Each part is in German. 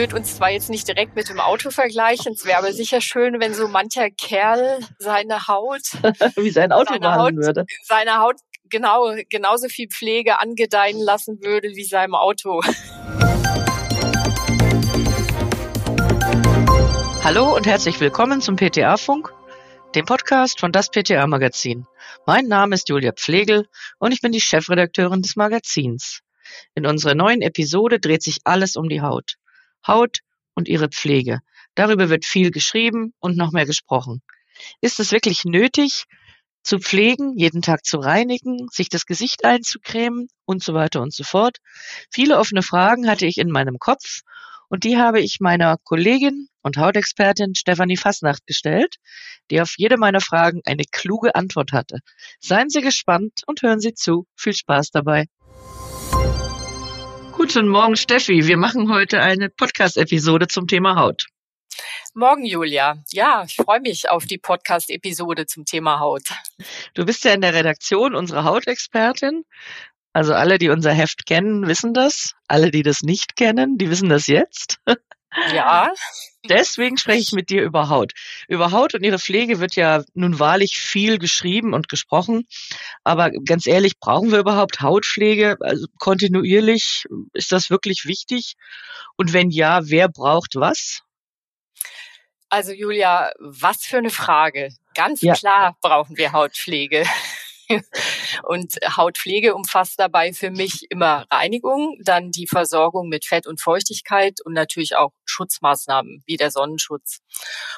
würde uns zwar jetzt nicht direkt mit dem Auto vergleichen, es wäre aber sicher schön, wenn so mancher Kerl seine Haut, wie sein Auto behandeln würde. Seine Haut genau genauso viel Pflege angedeihen lassen würde wie seinem Auto. Hallo und herzlich willkommen zum PTA-Funk, dem Podcast von das PTA-Magazin. Mein Name ist Julia Pflegel und ich bin die Chefredakteurin des Magazins. In unserer neuen Episode dreht sich alles um die Haut. Haut und ihre Pflege. Darüber wird viel geschrieben und noch mehr gesprochen. Ist es wirklich nötig, zu pflegen, jeden Tag zu reinigen, sich das Gesicht einzucremen und so weiter und so fort? Viele offene Fragen hatte ich in meinem Kopf und die habe ich meiner Kollegin und Hautexpertin Stefanie Fasnacht gestellt, die auf jede meiner Fragen eine kluge Antwort hatte. Seien Sie gespannt und hören Sie zu. Viel Spaß dabei. Guten Morgen, Steffi. Wir machen heute eine Podcast-Episode zum Thema Haut. Morgen, Julia. Ja, ich freue mich auf die Podcast-Episode zum Thema Haut. Du bist ja in der Redaktion unsere Hautexpertin. Also alle, die unser Heft kennen, wissen das. Alle, die das nicht kennen, die wissen das jetzt. Ja. Deswegen spreche ich mit dir über Haut. Über Haut und ihre Pflege wird ja nun wahrlich viel geschrieben und gesprochen. Aber ganz ehrlich, brauchen wir überhaupt Hautpflege? Also kontinuierlich? Ist das wirklich wichtig? Und wenn ja, wer braucht was? Also Julia, was für eine Frage. Ganz ja. klar brauchen wir Hautpflege. Und Hautpflege umfasst dabei für mich immer Reinigung, dann die Versorgung mit Fett und Feuchtigkeit und natürlich auch Schutzmaßnahmen wie der Sonnenschutz.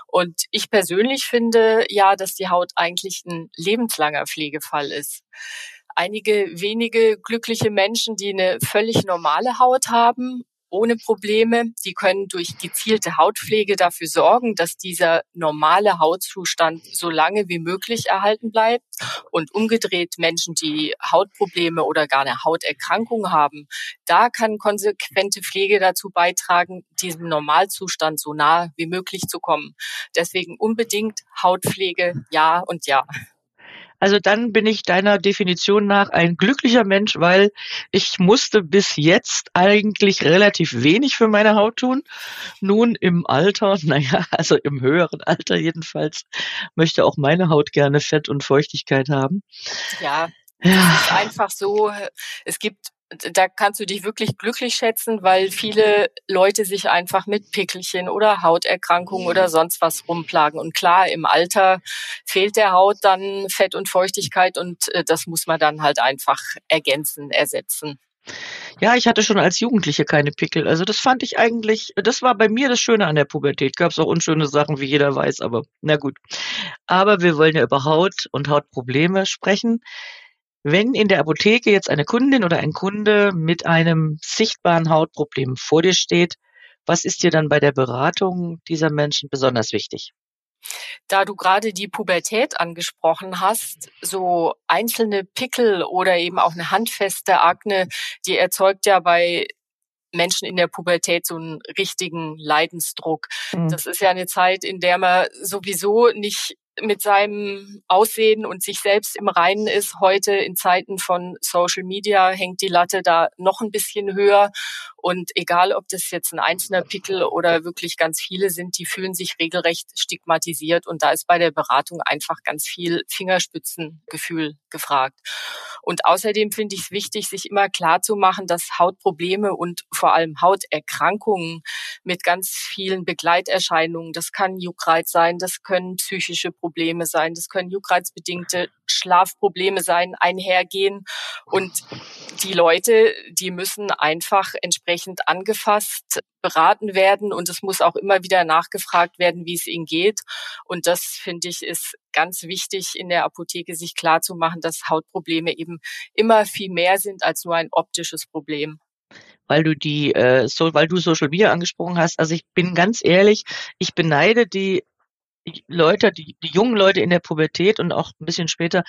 Und ich persönlich finde ja, dass die Haut eigentlich ein lebenslanger Pflegefall ist einige wenige glückliche Menschen, die eine völlig normale Haut haben ohne Probleme. Die können durch gezielte Hautpflege dafür sorgen, dass dieser normale Hautzustand so lange wie möglich erhalten bleibt. Und umgedreht Menschen, die Hautprobleme oder gar eine Hauterkrankung haben, da kann konsequente Pflege dazu beitragen, diesem Normalzustand so nah wie möglich zu kommen. Deswegen unbedingt Hautpflege, ja und ja. Also dann bin ich deiner Definition nach ein glücklicher Mensch, weil ich musste bis jetzt eigentlich relativ wenig für meine Haut tun. Nun im Alter, naja, also im höheren Alter jedenfalls, möchte auch meine Haut gerne Fett und Feuchtigkeit haben. Ja, ja. Einfach so, es gibt da kannst du dich wirklich glücklich schätzen, weil viele Leute sich einfach mit Pickelchen oder Hauterkrankungen oder sonst was rumplagen. Und klar, im Alter fehlt der Haut dann Fett und Feuchtigkeit und äh, das muss man dann halt einfach ergänzen, ersetzen. Ja, ich hatte schon als Jugendliche keine Pickel. Also das fand ich eigentlich, das war bei mir das Schöne an der Pubertät. Gab es auch unschöne Sachen, wie jeder weiß, aber na gut. Aber wir wollen ja über Haut und Hautprobleme sprechen. Wenn in der Apotheke jetzt eine Kundin oder ein Kunde mit einem sichtbaren Hautproblem vor dir steht, was ist dir dann bei der Beratung dieser Menschen besonders wichtig? Da du gerade die Pubertät angesprochen hast, so einzelne Pickel oder eben auch eine handfeste Akne, die erzeugt ja bei Menschen in der Pubertät so einen richtigen Leidensdruck. Mhm. Das ist ja eine Zeit, in der man sowieso nicht mit seinem Aussehen und sich selbst im Reinen ist. Heute in Zeiten von Social Media hängt die Latte da noch ein bisschen höher. Und egal, ob das jetzt ein einzelner Pickel oder wirklich ganz viele sind, die fühlen sich regelrecht stigmatisiert. Und da ist bei der Beratung einfach ganz viel Fingerspitzengefühl gefragt. Und außerdem finde ich es wichtig, sich immer klar zu machen, dass Hautprobleme und vor allem Hauterkrankungen mit ganz vielen Begleiterscheinungen, das kann Juckreiz sein, das können psychische Probleme sein, das können juckreizbedingte Schlafprobleme sein, einhergehen. Und die Leute, die müssen einfach entsprechend angefasst, beraten werden und es muss auch immer wieder nachgefragt werden, wie es ihnen geht. Und das finde ich ist ganz wichtig in der Apotheke, sich klar zu machen, dass Hautprobleme eben immer viel mehr sind als nur ein optisches Problem weil du die, äh, so, weil du Social Media angesprochen hast. Also ich bin ganz ehrlich, ich beneide die Leute, die, die jungen Leute in der Pubertät und auch ein bisschen später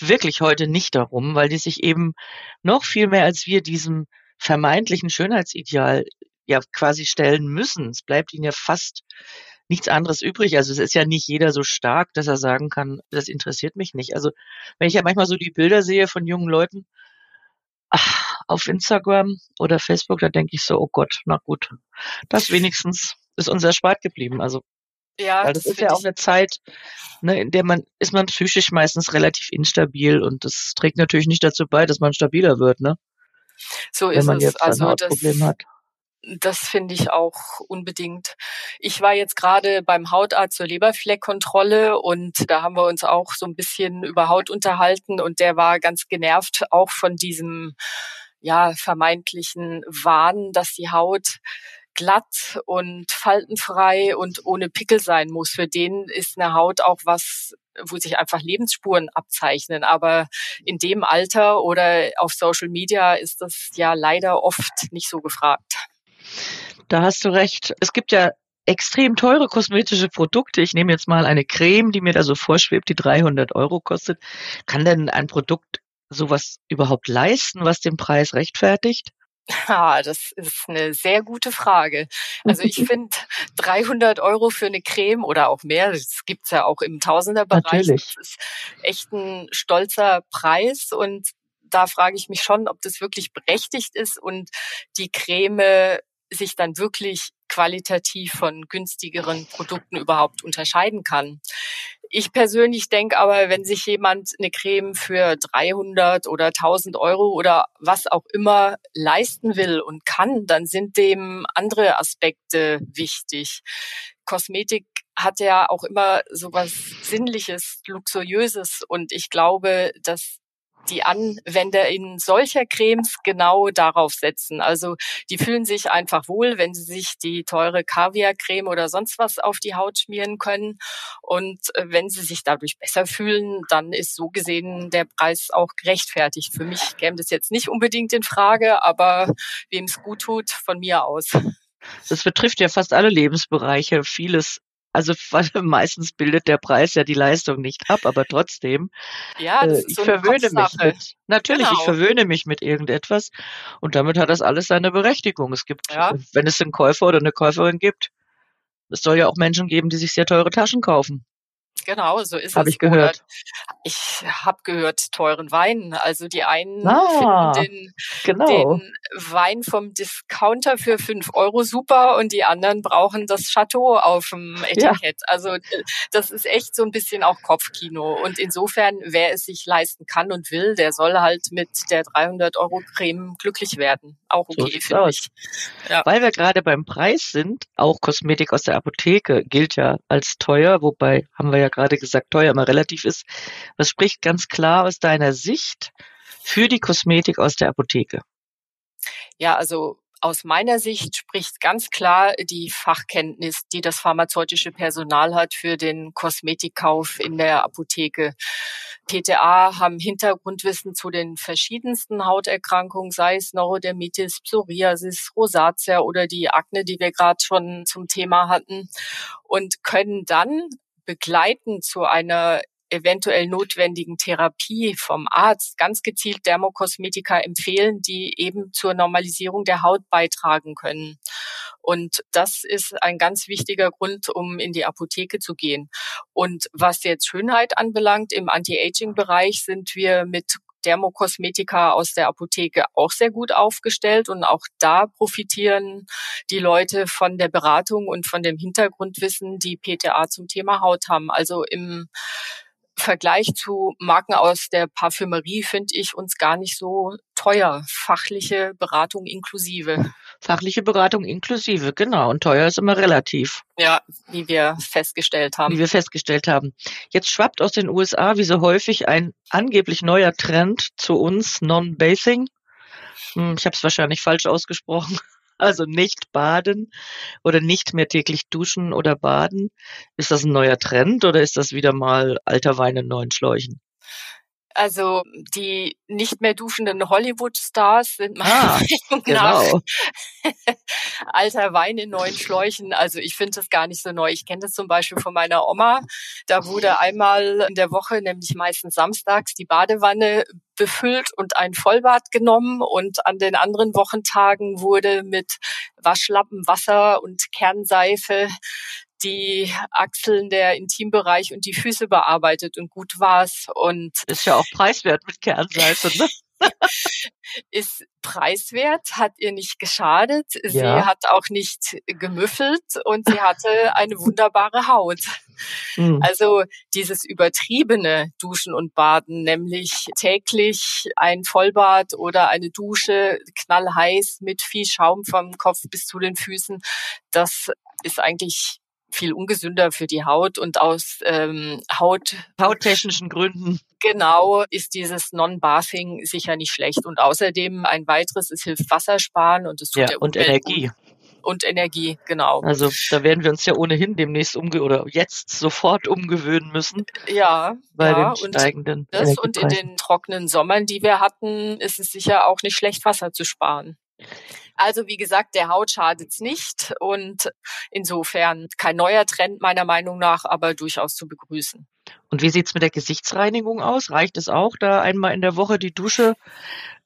wirklich heute nicht darum, weil die sich eben noch viel mehr als wir diesem vermeintlichen Schönheitsideal ja quasi stellen müssen. Es bleibt ihnen ja fast nichts anderes übrig. Also es ist ja nicht jeder so stark, dass er sagen kann, das interessiert mich nicht. Also wenn ich ja manchmal so die Bilder sehe von jungen Leuten, Ach, auf Instagram oder Facebook, da denke ich so, oh Gott, na gut, das wenigstens ist uns erspart geblieben. Also Ja, das das ist ja auch eine Zeit, ne, in der man ist man psychisch meistens relativ instabil und das trägt natürlich nicht dazu bei, dass man stabiler wird, ne? So Wenn ist man es. jetzt ein Also Hautproblem das hat. das finde ich auch unbedingt. Ich war jetzt gerade beim Hautarzt zur Leberfleckkontrolle und da haben wir uns auch so ein bisschen über Haut unterhalten und der war ganz genervt auch von diesem ja vermeintlichen Wahn, dass die Haut glatt und faltenfrei und ohne Pickel sein muss. Für den ist eine Haut auch was, wo sich einfach Lebensspuren abzeichnen. Aber in dem Alter oder auf Social Media ist das ja leider oft nicht so gefragt. Da hast du recht. Es gibt ja extrem teure kosmetische Produkte. Ich nehme jetzt mal eine Creme, die mir da so vorschwebt, die 300 Euro kostet. Kann denn ein Produkt sowas überhaupt leisten, was den Preis rechtfertigt? Ah, das ist eine sehr gute Frage. Also ich finde 300 Euro für eine Creme oder auch mehr, das gibt's ja auch im Tausenderbereich, Natürlich. das ist echt ein stolzer Preis und da frage ich mich schon, ob das wirklich berechtigt ist und die Creme sich dann wirklich qualitativ von günstigeren Produkten überhaupt unterscheiden kann. Ich persönlich denke aber, wenn sich jemand eine Creme für 300 oder 1000 Euro oder was auch immer leisten will und kann, dann sind dem andere Aspekte wichtig. Kosmetik hat ja auch immer so was Sinnliches, Luxuriöses und ich glaube, dass die Anwender in solcher Cremes genau darauf setzen. Also die fühlen sich einfach wohl, wenn sie sich die teure Kaviarcreme oder sonst was auf die Haut schmieren können. Und äh, wenn sie sich dadurch besser fühlen, dann ist so gesehen der Preis auch gerechtfertigt. Für mich käme das jetzt nicht unbedingt in Frage, aber wem es gut tut, von mir aus. Das betrifft ja fast alle Lebensbereiche. Vieles, also meistens bildet der Preis ja die Leistung nicht ab, aber trotzdem, Ja, das äh, ist ich so eine verwöhne mich mit, natürlich, ich Genau. verwöhne mich mit irgendetwas und damit hat das alles seine Berechtigung. Es gibt, Ja. wenn es einen Käufer oder eine Käuferin gibt, es soll ja auch Menschen geben, die sich sehr teure Taschen kaufen, Genau, so ist habe es. ich gehört. Oder ich habe gehört teuren Wein. Also die einen Ah, finden den genau. den Wein vom Discounter für fünf Euro super und die anderen brauchen das Chateau auf dem Ja, Etikett. Also äh, das ist echt so ein bisschen auch Kopfkino. Und insofern, wer es sich leisten kann und will, der soll halt mit der 300 Euro Creme glücklich werden. Auch so okay, sieht's finde ich. Ja, Weil wir gerade beim Preis sind, auch Kosmetik aus der Apotheke gilt ja als teuer, wobei haben wir ja gerade gesagt, teuer immer relativ ist. Was spricht ganz klar aus deiner Sicht für die Kosmetik aus der Apotheke? ja, also aus meiner Sicht spricht ganz klar die Fachkenntnis, die das pharmazeutische Personal hat für den Kosmetikkauf in der Apotheke. PTA haben Hintergrundwissen zu den verschiedensten Hauterkrankungen, sei es Neurodermitis, Psoriasis, Rosatia oder die Akne, die wir gerade schon zum Thema hatten, und können dann begleiten zu einer eventuell notwendigen Therapie vom Arzt ganz gezielt Dermokosmetika empfehlen, die eben zur Normalisierung der Haut beitragen können. Und das ist ein ganz wichtiger Grund, um in die Apotheke zu gehen. Und was jetzt Schönheit anbelangt, im Anti-Aging-Bereich sind wir mit Dermokosmetika aus der Apotheke auch sehr gut aufgestellt und auch da profitieren die Leute von der Beratung und von dem Hintergrundwissen, die PTA zum Thema Haut haben. Also im Vergleich zu Marken aus der Parfümerie finde ich uns gar nicht so teuer. Fachliche Beratung inklusive. Fachliche Beratung inklusive, genau. Und teuer ist immer relativ, Ja, wie wir festgestellt wie haben. wir festgestellt haben. Jetzt schwappt aus den USA wie so häufig ein angeblich neuer Trend zu uns, Non-Bathing. Hm, Ich habe es wahrscheinlich falsch ausgesprochen. Also nicht baden oder nicht mehr täglich duschen oder baden. Ist das ein neuer Trend oder ist das wieder mal alter Wein in neuen Schläuchen? Also die nicht mehr duschenden Hollywood-Stars sind meiner Ah, Meinung nach genau. alter Wein in neuen Schläuchen. Also ich finde das gar nicht so neu. Ich kenne das zum Beispiel von meiner Oma. Da wurde einmal in der Woche, nämlich meistens samstags, die Badewanne befüllt und ein Vollbad genommen und an den anderen Wochentagen wurde mit Waschlappen, Wasser und Kernseife die Achseln, der Intimbereich und die Füße bearbeitet und gut war's. Und Ist ja auch preiswert mit Kernseife, ne? ist preiswert, hat ihr nicht geschadet. Sie Ja. hat auch nicht gemüffelt und sie hatte eine wunderbare Haut. Hm. Also dieses übertriebene Duschen und Baden, nämlich täglich ein Vollbad oder eine Dusche knallheiß mit viel Schaum vom Kopf bis zu den Füßen, das ist eigentlich viel ungesünder für die Haut und aus ähm, Haut Hauttechnischen Gründen. genau ist dieses Non-Bathing sicher nicht schlecht und außerdem ein weiteres, es hilft Wassersparen und es tut Ja, der und Umwelt Energie. gut. und Energie, genau. Also da werden wir uns ja ohnehin demnächst umge oder jetzt sofort umgewöhnen müssen Ja, bei ja den und steigenden das und in den trockenen Sommern, die wir hatten, ist es sicher auch nicht schlecht, Wasser zu sparen. Also wie gesagt, der Haut schadet's nicht und insofern kein neuer Trend meiner Meinung nach, aber durchaus zu begrüßen. Und wie sieht's mit der Gesichtsreinigung aus? Reicht es auch, da einmal in der Woche die Dusche,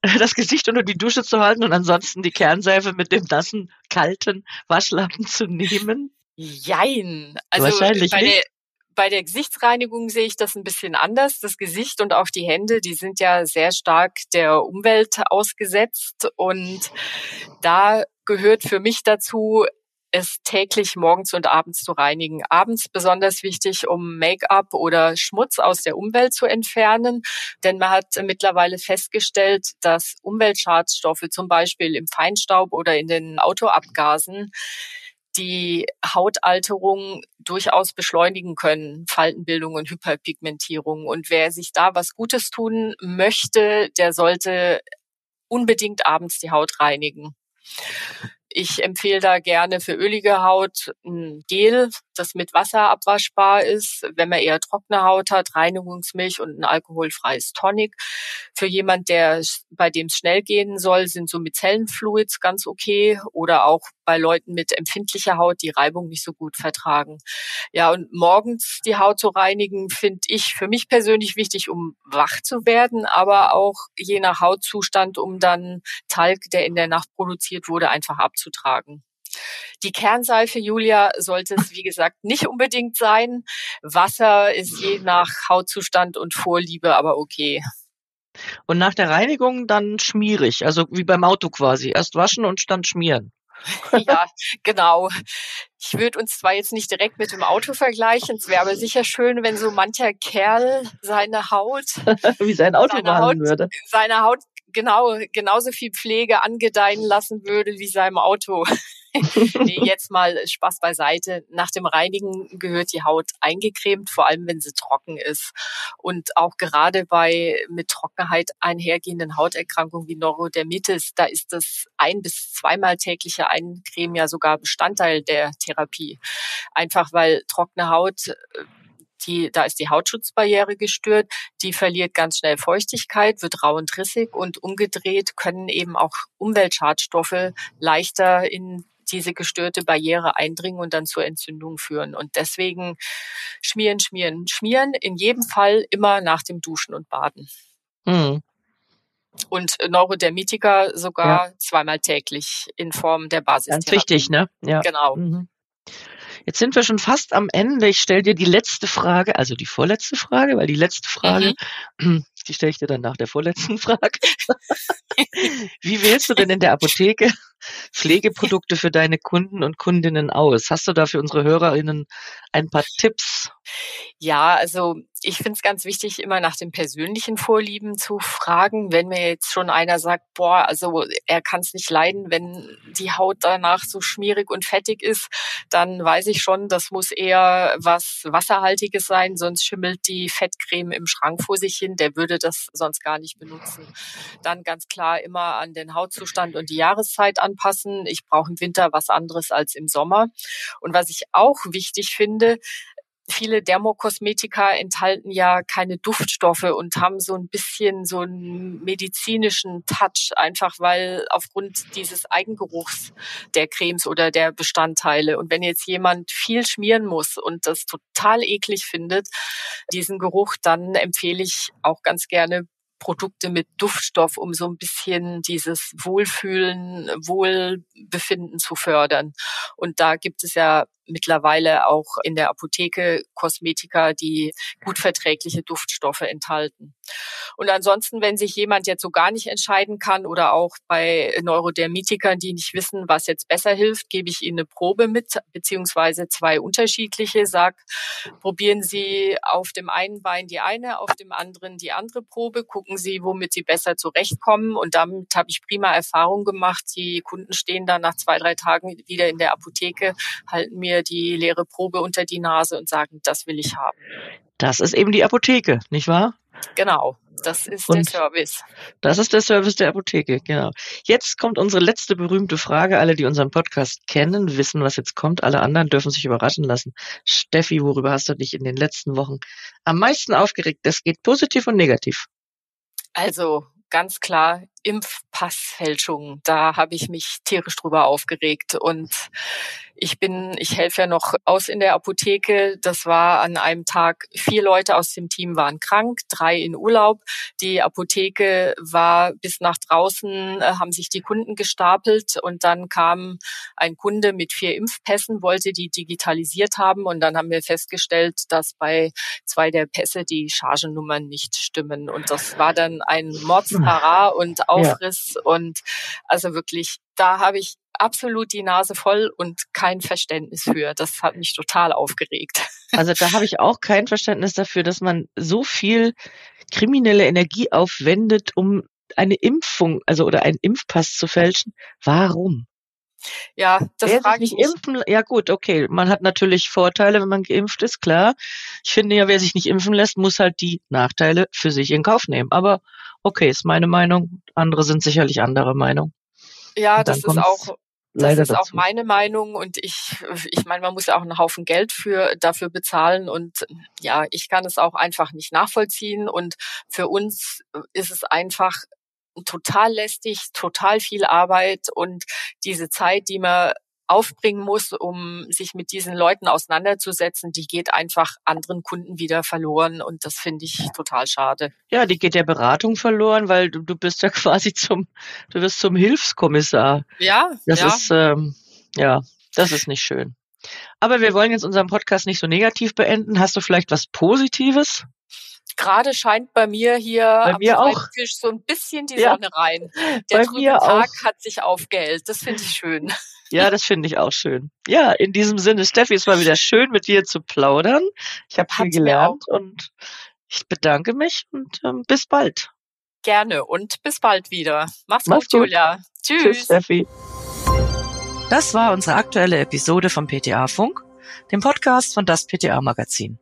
das Gesicht unter die Dusche zu halten und ansonsten die Kernseife mit dem nassen, kalten Waschlappen zu nehmen? Jein. Also Wahrscheinlich bei nicht. Bei der Gesichtsreinigung sehe ich das ein bisschen anders. Das Gesicht und auch die Hände, die sind ja sehr stark der Umwelt ausgesetzt. Und da gehört für mich dazu, es täglich morgens und abends zu reinigen. Abends besonders wichtig, um Make-up oder Schmutz aus der Umwelt zu entfernen. Denn man hat mittlerweile festgestellt, dass Umweltschadstoffe zum Beispiel im Feinstaub oder in den Autoabgasen die Hautalterung durchaus beschleunigen können, Faltenbildung und Hyperpigmentierung. Und wer sich da was Gutes tun möchte, der sollte unbedingt abends die Haut reinigen. Ich empfehle da gerne für ölige Haut ein Gel, das mit Wasser abwaschbar ist. Wenn man eher trockene Haut hat, Reinigungsmilch und ein alkoholfreies Tonic. Für jemand, der bei dem es schnell gehen soll, sind so Micellenfluids ganz okay oder auch bei Leuten mit empfindlicher Haut, die Reibung nicht so gut vertragen. Ja, und morgens die Haut zu reinigen, finde ich für mich persönlich wichtig, um wach zu werden, aber auch je nach Hautzustand, um dann Talg, der in der Nacht produziert wurde, einfach abzutragen. Die Kernseife, Julia, sollte es, wie gesagt, nicht unbedingt sein. Wasser ist je nach Hautzustand und Vorliebe aber okay. Und nach der Reinigung dann schmierig, also wie beim Auto quasi. Erst waschen und dann schmieren. ja, genau. Ich würde uns zwar jetzt nicht direkt mit dem Auto vergleichen, es wäre aber sicher schön, wenn so mancher Kerl seine Haut, wie sein Auto Seine Haut- würde. seine Haut genau genauso viel Pflege angedeihen lassen würde wie seinem Auto. nee, jetzt mal Spaß beiseite. Nach dem Reinigen gehört die Haut eingecremt, vor allem wenn sie trocken ist. Und auch gerade bei mit Trockenheit einhergehenden Hauterkrankungen wie Neurodermitis, da ist das ein bis zweimal tägliche Eincremen ja sogar Bestandteil der Therapie. Einfach weil trockene Haut äh, die, da ist die Hautschutzbarriere gestört, die verliert ganz schnell Feuchtigkeit, wird rau und rissig und umgedreht können eben auch Umweltschadstoffe leichter in diese gestörte Barriere eindringen und dann zur Entzündung führen. Und deswegen schmieren, schmieren, schmieren, in jedem Fall immer nach dem Duschen und Baden. Hm. Und Neurodermitiker sogar zweimal täglich in Form der Basis. Ganz wichtig, ne? Ja. Genau. Mhm. Jetzt sind wir schon fast am Ende. Ich stelle dir die letzte Frage, also die vorletzte Frage, weil die letzte Frage, die stelle ich dir dann nach der vorletzten Frage. Wie wählst du denn in der Apotheke Pflegeprodukte für deine Kunden und Kundinnen aus? Hast du da für unsere HörerInnen ein paar Tipps? Ja, also ich finde es ganz wichtig, immer nach den persönlichen Vorlieben zu fragen. Wenn mir jetzt schon einer sagt, boah, also er kann es nicht leiden, wenn die Haut danach so schmierig und fettig ist, dann weiß ich schon, das muss eher was Wasserhaltiges sein, sonst schimmelt die Fettcreme im Schrank vor sich hin. Der würde das sonst gar nicht benutzen. Dann ganz klar immer an den Hautzustand und die Jahreszeit anpassen. Ich brauche im Winter was anderes als im Sommer. Und was ich auch wichtig finde, viele Dermokosmetika enthalten ja keine Duftstoffe und haben so ein bisschen so einen medizinischen Touch, einfach weil aufgrund dieses Eigengeruchs der Cremes oder der Bestandteile. Und wenn jetzt jemand viel schmieren muss und das total eklig findet, diesen Geruch, dann empfehle ich auch ganz gerne Produkte mit Duftstoff, um so ein bisschen dieses Wohlfühlen, Wohlbefinden zu fördern. Und da gibt es ja mittlerweile auch in der Apotheke Kosmetika, die gut verträgliche Duftstoffe enthalten. Und ansonsten, wenn sich jemand jetzt so gar nicht entscheiden kann oder auch bei Neurodermitikern, die nicht wissen, was jetzt besser hilft, gebe ich ihnen eine Probe mit, beziehungsweise zwei unterschiedliche. Sag, probieren Sie auf dem einen Bein die eine, auf dem anderen die andere Probe, gucken Sie, womit Sie besser zurechtkommen. Und damit habe ich prima Erfahrung gemacht. Die Kunden stehen dann nach zwei, drei Tagen wieder in der Apotheke, halten mir die leere Probe unter die Nase und sagen, das will ich haben. Das ist eben die Apotheke, nicht wahr? Genau, das ist und der Service. Das ist der Service der Apotheke, genau. Jetzt kommt unsere letzte berühmte Frage. Alle, die unseren Podcast kennen, wissen, was jetzt kommt. Alle anderen dürfen sich überraschen lassen. Steffi, worüber hast du dich in den letzten Wochen am meisten aufgeregt? Das geht positiv und negativ. Also ganz klar Impfpassfälschungen. Da habe ich mich tierisch drüber aufgeregt. Und ich bin, ich helfe ja noch aus in der Apotheke. Das war an einem Tag, vier Leute aus dem Team waren krank, drei in Urlaub. Die Apotheke war bis nach draußen, äh, haben sich die Kunden gestapelt und dann kam ein Kunde mit vier Impfpässen, wollte die digitalisiert haben und dann haben wir festgestellt, dass bei zwei der Pässe die Chargennummern nicht stimmen. Und das war dann ein Mordsparah und Aufriss ja. und also wirklich, da habe ich absolut die Nase voll und kein Verständnis für. Das hat mich total aufgeregt. Also da habe ich auch kein Verständnis dafür, dass man so viel kriminelle Energie aufwendet, um eine Impfung, also oder einen Impfpass zu fälschen. Warum? Ja, das Wer frage ich mich. Impfen, ja gut, okay. Man hat natürlich Vorteile, wenn man geimpft ist, klar. Ich finde ja, wer sich nicht impfen lässt, muss halt die Nachteile für sich in Kauf nehmen. Aber okay, ist meine Meinung. Andere sind sicherlich anderer Meinung. Ja, das ist auch das ist dazu. auch meine Meinung und ich, ich meine, man muss ja auch einen Haufen Geld für, dafür bezahlen und ja, ich kann es auch einfach nicht nachvollziehen und für uns ist es einfach total lästig, total viel Arbeit und diese Zeit, die man aufbringen muss, um sich mit diesen Leuten auseinanderzusetzen, die geht einfach anderen Kunden wieder verloren und das finde ich total schade. Ja, die geht der Beratung verloren, weil du, du bist ja quasi zum, du wirst zum Hilfskommissar. Ja, das ja. ist ähm, ja, das ist nicht schön. Aber wir wollen jetzt unseren Podcast nicht so negativ beenden. Hast du vielleicht was Positives? Gerade scheint bei mir hier bei mir am auch. Tisch so ein bisschen die ja. Sonne rein. Der bei trübe Tag auch. hat sich aufgehellt. Das finde ich schön. Ja, das finde ich auch schön. Ja, in diesem Sinne, Steffi, es war wieder schön, mit dir zu plaudern. Ich habe viel gelernt und ich bedanke mich und ähm, bis bald. Gerne und bis bald wieder. Mach's, Mach's gut, Julia. Tschüss. Tschüss, Steffi. Das war unsere aktuelle Episode vom PTA Funk, dem Podcast von das PTA Magazin.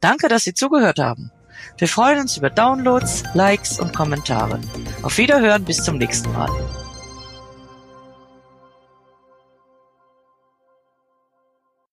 Danke, dass Sie zugehört haben. Wir freuen uns über Downloads, Likes und Kommentare. Auf Wiederhören bis zum nächsten Mal.